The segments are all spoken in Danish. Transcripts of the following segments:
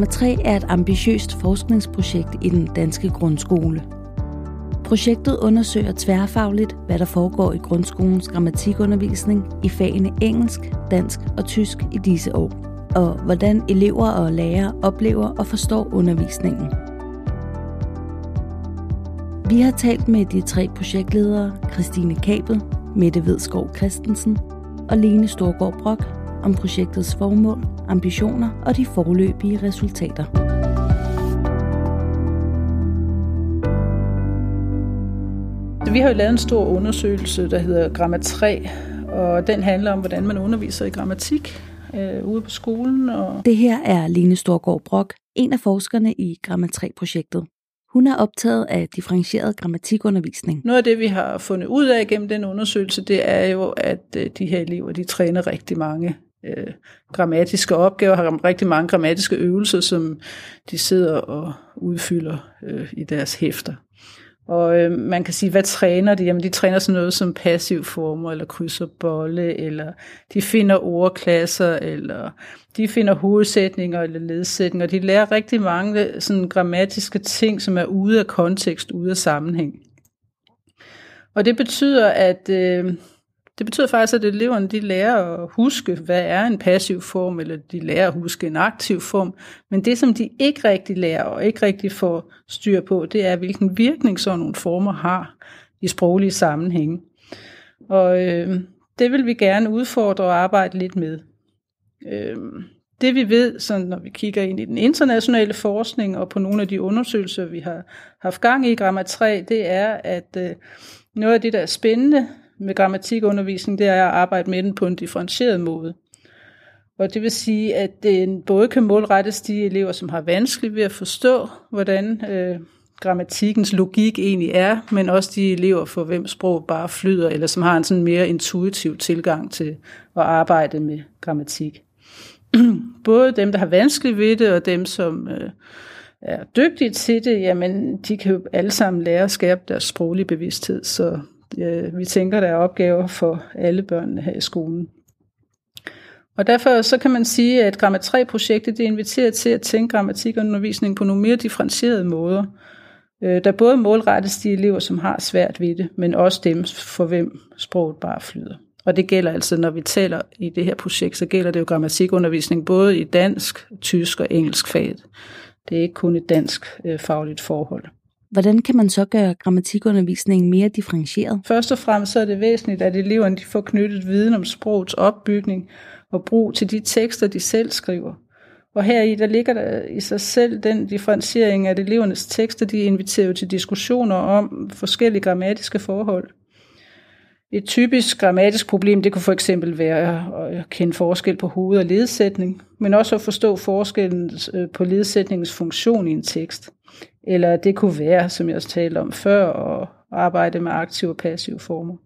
Gramma 3 er et ambitiøst forskningsprojekt i den danske grundskole. Projektet undersøger tværfagligt, hvad der foregår i grundskolens grammatikundervisning i fagene engelsk, dansk og tysk i disse år, og hvordan elever og lærere oplever og forstår undervisningen. Vi har talt med de tre projektledere, Christine Kabel, Mette Vedskov Christensen og Lene Storgård Brok, om projektets formål, ambitioner og de forløbige resultater. Vi har jo lavet en stor undersøgelse, der hedder Gramma 3, og den handler om, hvordan man underviser i grammatik øh, ude på skolen. Og... Det her er Lene Storgård Brok, en af forskerne i Gramma 3-projektet. Hun er optaget af differentieret grammatikundervisning. Noget af det, vi har fundet ud af gennem den undersøgelse, det er jo, at øh, de her elever, de træner rigtig mange øh, grammatiske opgaver, har rigtig mange grammatiske øvelser, som de sidder og udfylder øh, i deres hæfter. Og øh, man kan sige, hvad træner de? Jamen de træner sådan noget som passiv former, eller krydser bolle, eller de finder ordklasser, eller de finder hovedsætninger eller ledsætninger. De lærer rigtig mange øh, sådan grammatiske ting, som er ude af kontekst, ude af sammenhæng. Og det betyder, at øh, det betyder faktisk, at eleverne de lærer at huske, hvad er en passiv form, eller de lærer at huske en aktiv form. Men det, som de ikke rigtig lærer og ikke rigtig får styr på, det er, hvilken virkning sådan nogle former har i sproglige sammenhænge. Og øh, det vil vi gerne udfordre og arbejde lidt med. Øh, det vi ved, sådan, når vi kigger ind i den internationale forskning og på nogle af de undersøgelser, vi har haft gang i i Gramma 3, det er, at øh, noget af det, der er spændende med grammatikundervisning, det er at arbejde med den på en differentieret måde. Og det vil sige, at den både kan målrettes de elever, som har vanskeligt ved at forstå, hvordan øh, grammatikkens logik egentlig er, men også de elever, for hvem sprog bare flyder, eller som har en sådan mere intuitiv tilgang til at arbejde med grammatik. både dem, der har vanskeligt ved det, og dem, som øh, er dygtige til det, jamen de kan jo alle sammen lære at skærpe deres sproglige bevidsthed, så øh, vi tænker, der er opgaver for alle børnene her i skolen. Og derfor så kan man sige, at Gramma 3-projektet det inviterer til at tænke grammatikundervisning på nogle mere differentierede måder, øh, der både målrettes de elever, som har svært ved det, men også dem, for hvem sproget bare flyder. Og det gælder altså, når vi taler i det her projekt, så gælder det jo grammatikundervisning både i dansk, tysk og engelsk fag. Det er ikke kun et dansk øh, fagligt forhold. Hvordan kan man så gøre grammatikundervisningen mere differentieret? Først og fremmest så er det væsentligt, at eleverne de får knyttet viden om sprogets opbygning og brug til de tekster, de selv skriver. Og her i der ligger der i sig selv den differentiering, at elevernes tekster de inviterer til diskussioner om forskellige grammatiske forhold. Et typisk grammatisk problem, det kunne for eksempel være at kende forskel på hoved- og ledsætning, men også at forstå forskellen øh, på ledsætningens funktion i en tekst. Eller det kunne være, som jeg også talte om før, at arbejde med aktive og passive former.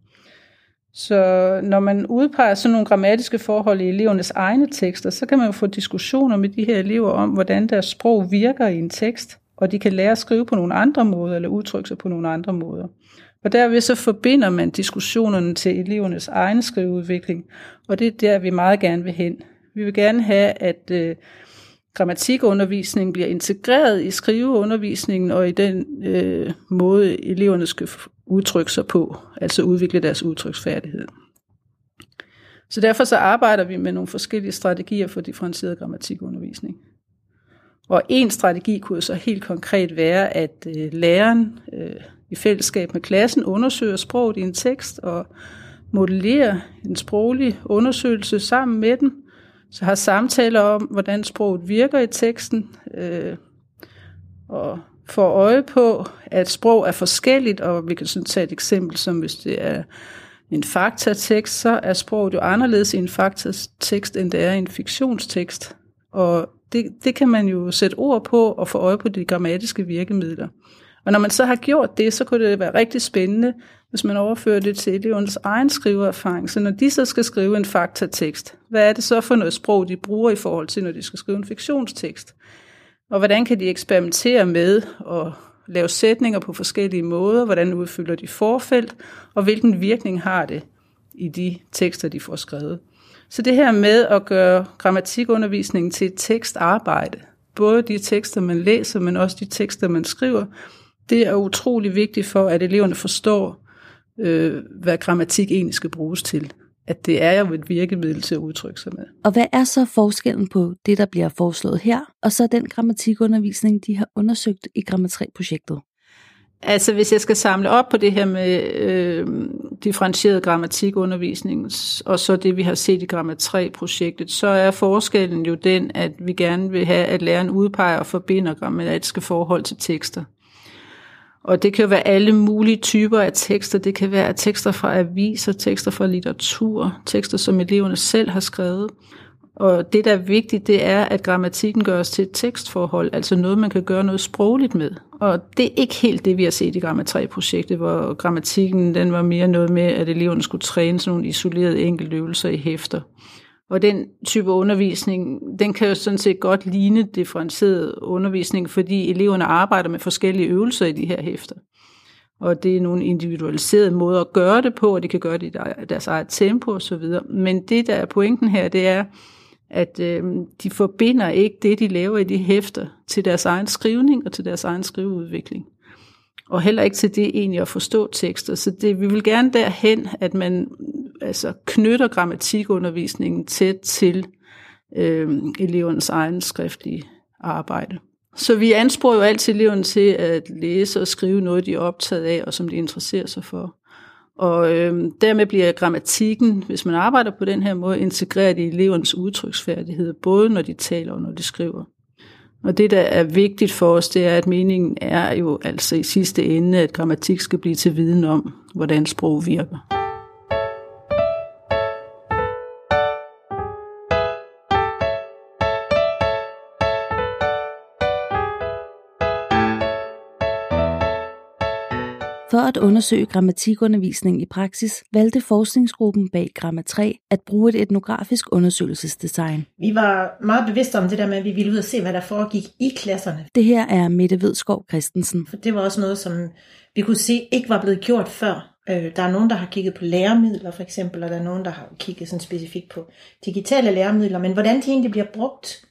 Så når man udpeger sådan nogle grammatiske forhold i elevernes egne tekster, så kan man jo få diskussioner med de her elever om, hvordan deres sprog virker i en tekst, og de kan lære at skrive på nogle andre måder, eller udtrykke sig på nogle andre måder. Og derved så forbinder man diskussionerne til elevernes egen skriveudvikling, og det er der, vi meget gerne vil hen. Vi vil gerne have, at øh, grammatikundervisningen bliver integreret i skriveundervisningen og i den øh, måde, eleverne skal udtrykke sig på, altså udvikle deres udtryksfærdighed. Så derfor så arbejder vi med nogle forskellige strategier for differentieret grammatikundervisning. Og en strategi kunne så helt konkret være, at øh, læreren øh, i fællesskab med klassen undersøger sproget i en tekst og modellerer en sproglig undersøgelse sammen med den, så har samtaler om, hvordan sproget virker i teksten, øh, og får øje på, at sprog er forskelligt, og vi kan sådan tage et eksempel, som hvis det er en faktatekst, så er sproget jo anderledes i en faktatekst, end det er i en fiktionstekst. Og det, det kan man jo sætte ord på og få øje på de grammatiske virkemidler. Og når man så har gjort det, så kunne det være rigtig spændende, hvis man overfører det til elevernes egen skriveerfaring. Så når de så skal skrive en faktatekst, hvad er det så for noget sprog, de bruger i forhold til, når de skal skrive en fiktionstekst? Og hvordan kan de eksperimentere med at lave sætninger på forskellige måder? Hvordan udfylder de forfelt? Og hvilken virkning har det i de tekster, de får skrevet? Så det her med at gøre grammatikundervisningen til et tekstarbejde, både de tekster, man læser, men også de tekster, man skriver. Det er utrolig vigtigt for, at eleverne forstår, øh, hvad grammatik egentlig skal bruges til. At det er jo et virkemiddel til at udtrykke sig med. Og hvad er så forskellen på det, der bliver foreslået her, og så den grammatikundervisning, de har undersøgt i Gramma 3-projektet? Altså hvis jeg skal samle op på det her med øh, differentieret grammatikundervisning, og så det vi har set i Gramma 3-projektet, så er forskellen jo den, at vi gerne vil have, at læreren udpeger og forbinder grammatiske forhold til tekster. Og det kan jo være alle mulige typer af tekster. Det kan være tekster fra aviser, tekster fra litteratur, tekster, som eleverne selv har skrevet. Og det, der er vigtigt, det er, at grammatikken gøres til et tekstforhold, altså noget, man kan gøre noget sprogligt med. Og det er ikke helt det, vi har set i Gramma 3-projektet, hvor grammatikken den var mere noget med, at eleverne skulle træne sådan nogle isolerede enkeltøvelser i hæfter. Og den type undervisning, den kan jo sådan set godt ligne differentieret undervisning, fordi eleverne arbejder med forskellige øvelser i de her hæfter. Og det er nogle individualiserede måder at gøre det på, og de kan gøre det i deres eget tempo osv. Men det, der er pointen her, det er, at øh, de forbinder ikke det, de laver i de hæfter, til deres egen skrivning og til deres egen skriveudvikling. Og heller ikke til det egentlig at forstå tekster. Så det, vi vil gerne derhen, at man altså, knytter grammatikundervisningen tæt til øh, elevernes egen skriftlige arbejde. Så vi ansporer jo altid eleverne til at læse og skrive noget, de er optaget af, og som de interesserer sig for. Og øh, dermed bliver grammatikken, hvis man arbejder på den her måde, integreret i elevernes udtryksfærdighed, både når de taler og når de skriver. Og det, der er vigtigt for os, det er, at meningen er jo altså i sidste ende, at grammatik skal blive til viden om, hvordan sprog virker. For at undersøge grammatikundervisning i praksis, valgte forskningsgruppen bag Gramma 3 at bruge et etnografisk undersøgelsesdesign. Vi var meget bevidste om det der med, at vi ville ud og se, hvad der foregik i klasserne. Det her er Mette Vedskov Christensen. For det var også noget, som vi kunne se ikke var blevet gjort før. Øh, der er nogen, der har kigget på læremidler for eksempel, og der er nogen, der har kigget sådan specifikt på digitale læremidler, men hvordan de egentlig bliver brugt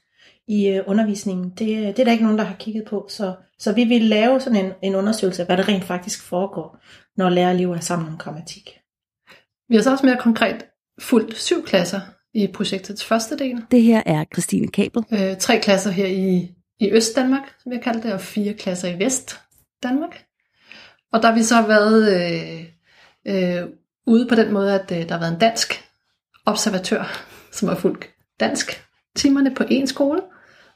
i øh, undervisningen. Det, det er der ikke nogen, der har kigget på. Så, så vi vil lave sådan en, en undersøgelse af, hvad der rent faktisk foregår, når lærerelever er sammen om grammatik. Vi har så også mere konkret fuldt syv klasser i projektets første del. Det her er Christine Kabel. Øh, tre klasser her i, i Øst-Danmark, som jeg kalder det, og fire klasser i Vest-Danmark. Og der har vi så været øh, øh, ude på den måde, at øh, der har været en dansk observatør, som har fulgt dansk timerne på en skole.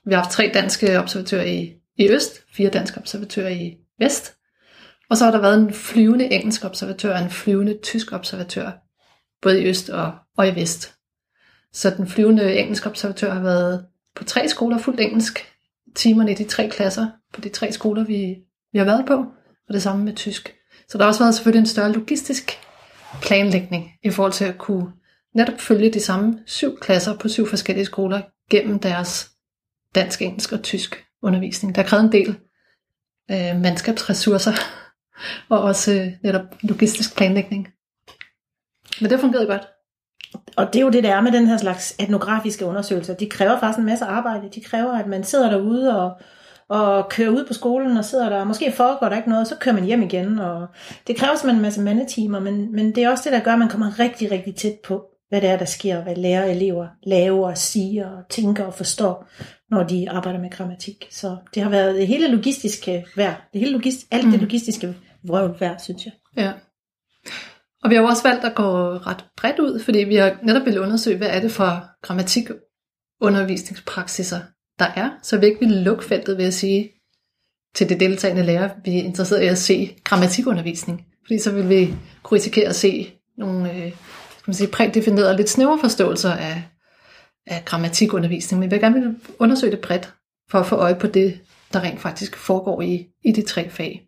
Vi har haft tre danske observatører i, i øst, fire danske observatører i vest, og så har der været en flyvende engelsk observatør og en flyvende tysk observatør, både i øst og, og i vest. Så den flyvende engelsk observatør har været på tre skoler fuldt engelsk, timerne i de tre klasser på de tre skoler, vi, vi har været på, og det samme med tysk. Så der har også været selvfølgelig en større logistisk planlægning i forhold til at kunne netop følge de samme syv klasser på syv forskellige skoler gennem deres dansk, engelsk og tysk undervisning. Der krævede en del øh, mandskabsressourcer og også øh, netop logistisk planlægning. Men det fungerede godt. Og det er jo det, der er med den her slags etnografiske undersøgelser. De kræver faktisk en masse arbejde. De kræver, at man sidder derude og, og kører ud på skolen og sidder der. Måske foregår der ikke noget, så kører man hjem igen. Og det kræver simpelthen en masse mandetimer, men, men det er også det, der gør, at man kommer rigtig, rigtig tæt på, hvad det er, der sker, hvad lærer elever laver, siger, tænker og forstår, når de arbejder med grammatik. Så det har været det hele logistiske værd. Det hele logist, alt det mm. logistiske vrøvl værd, synes jeg. Ja. Og vi har jo også valgt at gå ret bredt ud, fordi vi har netop ville undersøge, hvad er det for grammatikundervisningspraksiser, der er, så vi ikke vil lukke feltet ved at sige til det deltagende lærer, vi er interesseret i at se grammatikundervisning. Fordi så vil vi kunne risikere at se nogle øh, man sige, prædefinerede lidt snævre forståelser af, af grammatikundervisning, men vi vil gerne undersøge det bredt, for at få øje på det, der rent faktisk foregår i, i de tre fag.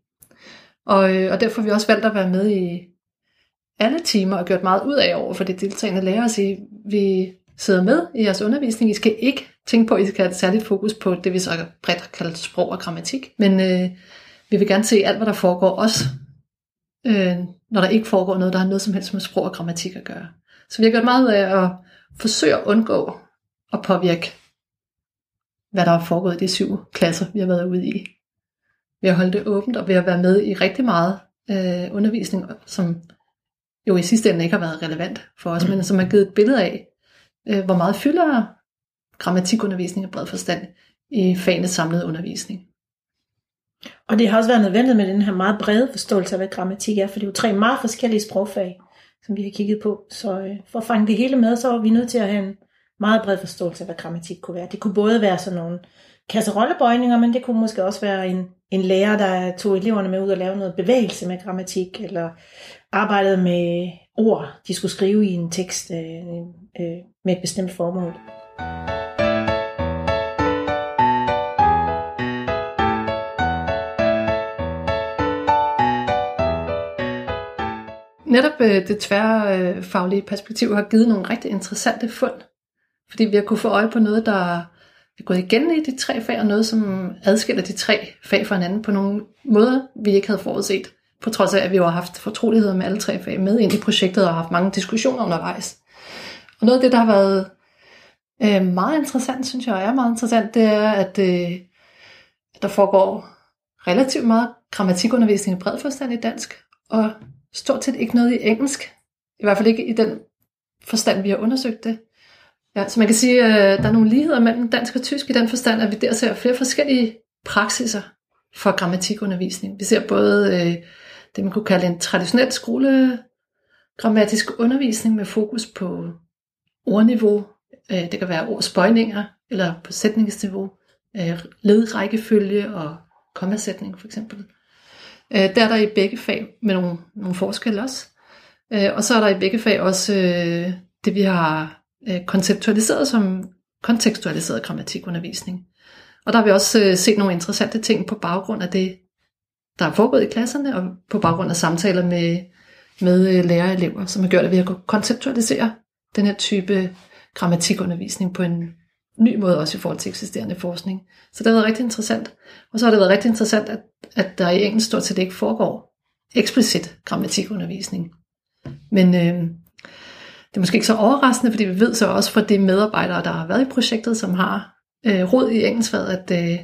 Og, øh, og derfor har vi også valgt at være med i alle timer og gjort meget ud af over for de deltagende lærere at sige, vi sidder med i jeres undervisning. I skal ikke tænke på, at I skal have et særligt fokus på det, vi så bredt kalder sprog og grammatik. Men øh, vi vil gerne se alt, hvad der foregår også øh, når der ikke foregår noget, der har noget som helst med sprog og grammatik at gøre. Så vi har gjort meget af at forsøge at undgå at påvirke hvad der er foregået i de syv klasser, vi har været ude i. Vi har holdt det åbent, og vi har været med i rigtig meget øh, undervisning, som jo i sidste ende ikke har været relevant for os, mm. men som har givet et billede af, øh, hvor meget fylder grammatikundervisning i bred forstand i fagenes samlede undervisning. Og det har også været nødvendigt med den her meget brede forståelse af, hvad grammatik er, for det er jo tre meget forskellige sprogfag, som vi har kigget på. Så øh, for at fange det hele med, så var vi nødt til at have en meget bred forståelse af, hvad grammatik kunne være. Det kunne både være sådan nogle kasserollebøjninger, men det kunne måske også være en, en lærer, der tog eleverne med ud og lave noget bevægelse med grammatik, eller arbejdede med ord, de skulle skrive i en tekst øh, øh, med et bestemt formål. Netop øh, det tværfaglige øh, perspektiv har givet nogle rigtig interessante fund, fordi vi har kunne få øje på noget, der er gået igen i de tre fag, og noget, som adskiller de tre fag fra hinanden på nogle måder, vi ikke havde forudset. På trods af, at vi jo har haft fortroligheder med alle tre fag med ind i projektet og haft mange diskussioner undervejs. Og noget af det, der har været øh, meget interessant, synes jeg, og er meget interessant, det er, at, øh, at der foregår relativt meget grammatikundervisning i bred forstand i dansk, og stort set ikke noget i engelsk. I hvert fald ikke i den forstand, vi har undersøgt det. Ja, så man kan sige, at der er nogle ligheder mellem dansk og tysk i den forstand, at vi der ser flere forskellige praksiser for grammatikundervisning. Vi ser både øh, det, man kunne kalde en traditionel skolegrammatisk undervisning med fokus på ordniveau. Øh, det kan være ordspøjninger eller på sætningsniveau, øh, ledrækkefølge og kommasætning for eksempel. Øh, der er der i begge fag med nogle, nogle forskelle også. Øh, og så er der i begge fag også øh, det, vi har øh, konceptualiseret som kontekstualiseret grammatikundervisning. Og der har vi også øh, set nogle interessante ting på baggrund af det, der er foregået i klasserne, og på baggrund af samtaler med, med øh, lærere og elever, som har gjort, at vi har kunnet konceptualisere den her type grammatikundervisning på en ny måde også i forhold til eksisterende forskning. Så det har været rigtig interessant. Og så har det været rigtig interessant, at, at der i engelsk stort set ikke foregår eksplicit grammatikundervisning. Men øh, det er måske ikke så overraskende, fordi vi ved så også fra de medarbejdere, der har været i projektet, som har øh, råd i engelskfaget, at øh,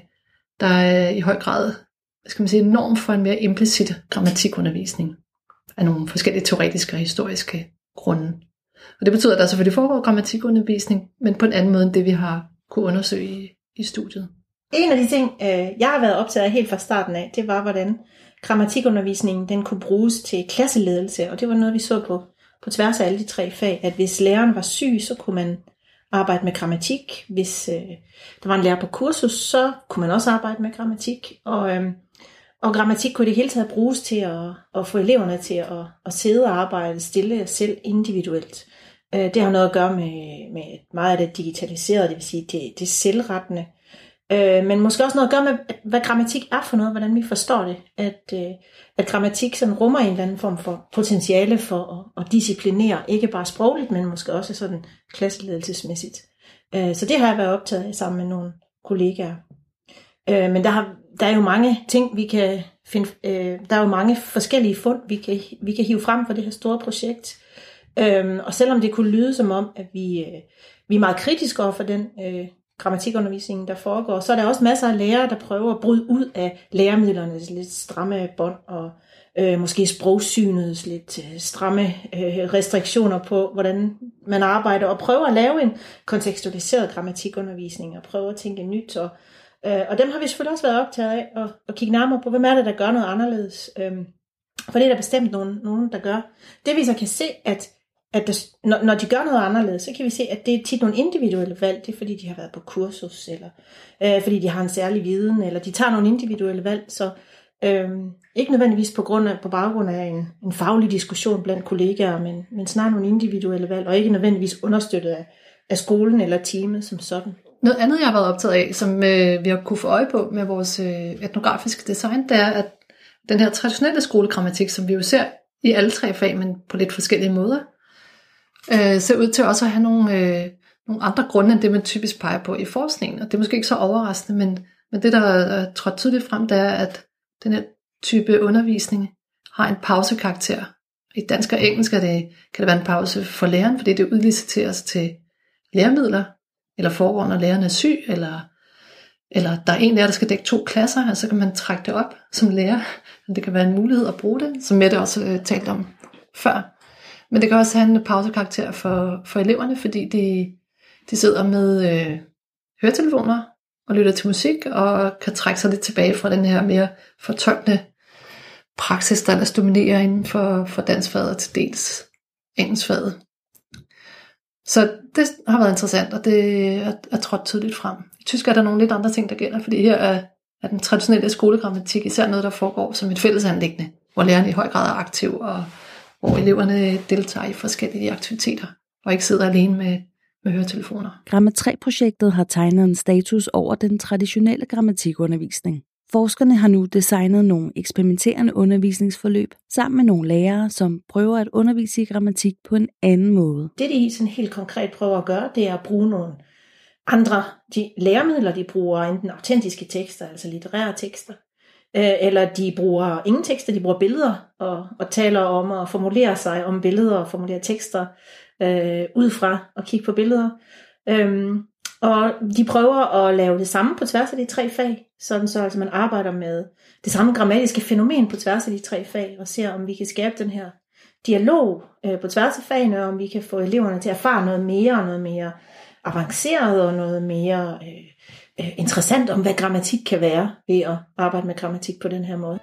der er i høj grad hvad skal man sige, norm for en mere implicit grammatikundervisning af nogle forskellige teoretiske og historiske grunde. Og det betyder, at der selvfølgelig foregår grammatikundervisning, men på en anden måde end det, vi har kunne undersøge i, i studiet. En af de ting, øh, jeg har været optaget af helt fra starten af, det var, hvordan grammatikundervisningen den kunne bruges til klasseledelse, og det var noget, vi så på, på tværs af alle de tre fag, at hvis læreren var syg, så kunne man arbejde med grammatik. Hvis øh, der var en lærer på kursus, så kunne man også arbejde med grammatik. Og, øh, og grammatik kunne det hele taget bruges til at, at få eleverne til at, at sidde og arbejde stille og selv individuelt. Øh, det har noget at gøre med, med meget af det digitaliserede, det vil sige det, det selvrettende. Øh, men måske også noget at gøre med, hvad grammatik er for noget, hvordan vi forstår det. At, øh, at grammatik sådan rummer en eller anden form for potentiale for at, at disciplinere, ikke bare sprogligt, men måske også sådan klasseledelsesmæssigt. Øh, så det har jeg været optaget af sammen med nogle kollegaer. Øh, men der, har, der er jo mange ting, vi kan finde, øh, der er jo mange forskellige fund, vi kan, vi kan hive frem for det her store projekt. Øhm, og selvom det kunne lyde som om, at vi, øh, vi er meget kritiske over for den øh, grammatikundervisningen, der foregår, så er der også masser af lærere, der prøver at bryde ud af læremidlernes lidt stramme bånd og øh, måske sprogsynets lidt øh, stramme øh, restriktioner på, hvordan man arbejder, og prøver at lave en kontekstualiseret grammatikundervisning og prøver at tænke nyt. Og, øh, og dem har vi selvfølgelig også været optaget af at, at kigge nærmere på, hvem er det, der gør noget anderledes. Øh, for det er der bestemt nogen, nogen, der gør. Det vi så kan se, at at der, når, når de gør noget anderledes, så kan vi se, at det er tit nogle individuelle valg. Det er fordi, de har været på kursus, eller øh, fordi de har en særlig viden, eller de tager nogle individuelle valg. Så øh, ikke nødvendigvis på, grund af, på baggrund af en, en faglig diskussion blandt kollegaer, men, men snarere nogle individuelle valg, og ikke nødvendigvis understøttet af, af skolen eller teamet som sådan. Noget andet, jeg har været optaget af, som øh, vi har kunne få øje på med vores øh, etnografiske design, det er, at den her traditionelle skolegrammatik, som vi jo ser i alle tre fag, men på lidt forskellige måder, øh, ser ud til også at have nogle, øh, nogle andre grunde, end det man typisk peger på i forskningen. Og det er måske ikke så overraskende, men, men det, der er trådt tydeligt frem, det er, at den her type undervisning har en pausekarakter. I dansk og engelsk er det, kan det være en pause for læreren, fordi det udliciteres til læremidler, eller foregår, når læreren er syg, eller eller der er en lærer, der skal dække to klasser, altså så kan man trække det op som lærer. Det kan være en mulighed at bruge det, som Mette også øh, talte om før. Men det kan også have en pausekarakter for, for eleverne, fordi de, de sidder med øh, høretelefoner og lytter til musik, og kan trække sig lidt tilbage fra den her mere fortolkende praksis, der ellers dominerer inden for, for dansfaget og til dels engelskfaget. Så det har været interessant, og det er, er trådt tydeligt frem. I tysk er der nogle lidt andre ting, der gælder, fordi her er, er den traditionelle skolegrammatik især noget, der foregår som et fællesanlæggende, hvor lærerne i høj grad er aktiv, og hvor eleverne deltager i forskellige aktiviteter, og ikke sidder alene med, med høretelefoner. Gramma 3-projektet har tegnet en status over den traditionelle grammatikundervisning. Forskerne har nu designet nogle eksperimenterende undervisningsforløb sammen med nogle lærere, som prøver at undervise i grammatik på en anden måde. Det de sådan helt konkret prøver at gøre, det er at bruge nogle andre de læremidler, de bruger enten autentiske tekster, altså litterære tekster, øh, eller de bruger ingen tekster, de bruger billeder og, og taler om at formulere sig om billeder og formulere tekster øh, ud fra at kigge på billeder. Øhm, og de prøver at lave det samme på tværs af de tre fag, sådan så altså man arbejder med det samme grammatiske fænomen på tværs af de tre fag, og ser om vi kan skabe den her dialog øh, på tværs af fagene, og om vi kan få eleverne til at erfare noget mere, og noget mere avanceret, og noget mere øh, øh, interessant om, hvad grammatik kan være ved at arbejde med grammatik på den her måde.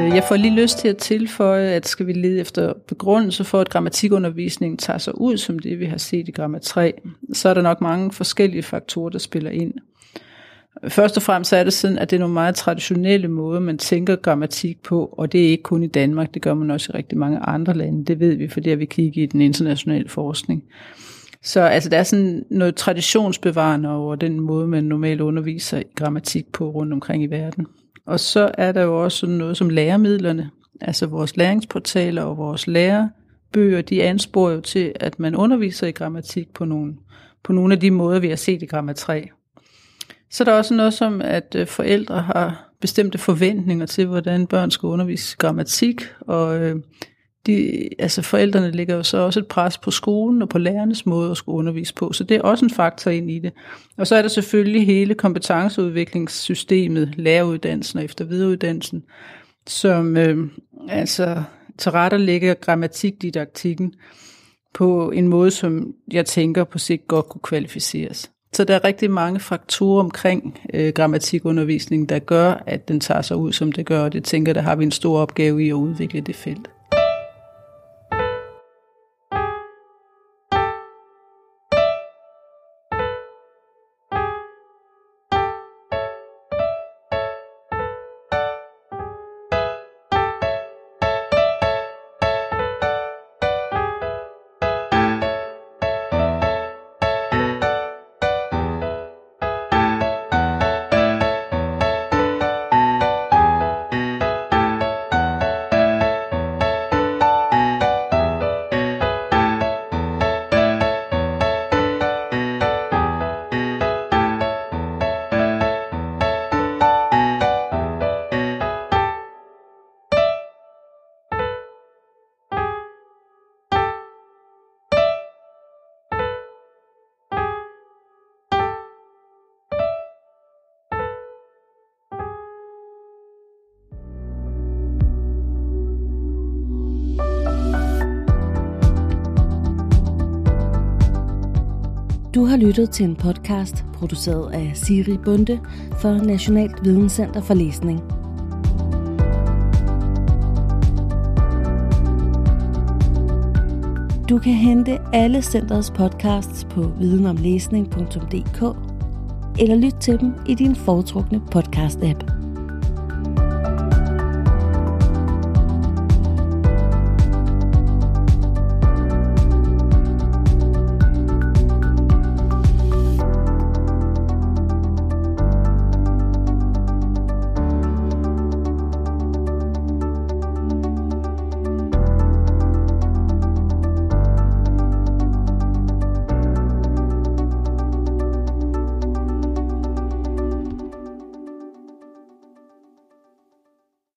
Øh, jeg får lige lyst til at tilføje, at skal vi lede efter begrundelse for, at grammatikundervisningen tager sig ud som det, vi har set i grammatik 3, så er der nok mange forskellige faktorer, der spiller ind. Først og fremmest er det sådan, at det er nogle meget traditionelle måder, man tænker grammatik på, og det er ikke kun i Danmark, det gør man også i rigtig mange andre lande. Det ved vi, fordi vi kigger i den internationale forskning. Så altså, der er sådan noget traditionsbevarende over den måde, man normalt underviser i grammatik på rundt omkring i verden. Og så er der jo også sådan noget som læremidlerne, altså vores læringsportaler og vores lærebøger, de ansporer jo til, at man underviser i grammatik på nogle, på nogle af de måder, vi har set i Gramma 3. Så der er også noget som, at øh, forældre har bestemte forventninger til, hvordan børn skal undervise grammatik, og øh, de, altså forældrene lægger jo så også et pres på skolen og på lærernes måde at skulle undervise på, så det er også en faktor ind i det. Og så er der selvfølgelig hele kompetenceudviklingssystemet, læreruddannelsen og eftervidereuddannelsen, som øh, altså tilrettelægger grammatikdidaktikken på en måde, som jeg tænker på sigt godt kunne kvalificeres. Så der er rigtig mange faktorer omkring øh, grammatikundervisningen, der gør, at den tager sig ud, som det gør, og det tænker, der har vi en stor opgave i at udvikle det felt. Du har lyttet til en podcast produceret af Siri Bunde for Nationalt Videnscenter for Læsning. Du kan hente alle centrets podcasts på videnomlæsning.dk eller lytte til dem i din foretrukne podcast-app.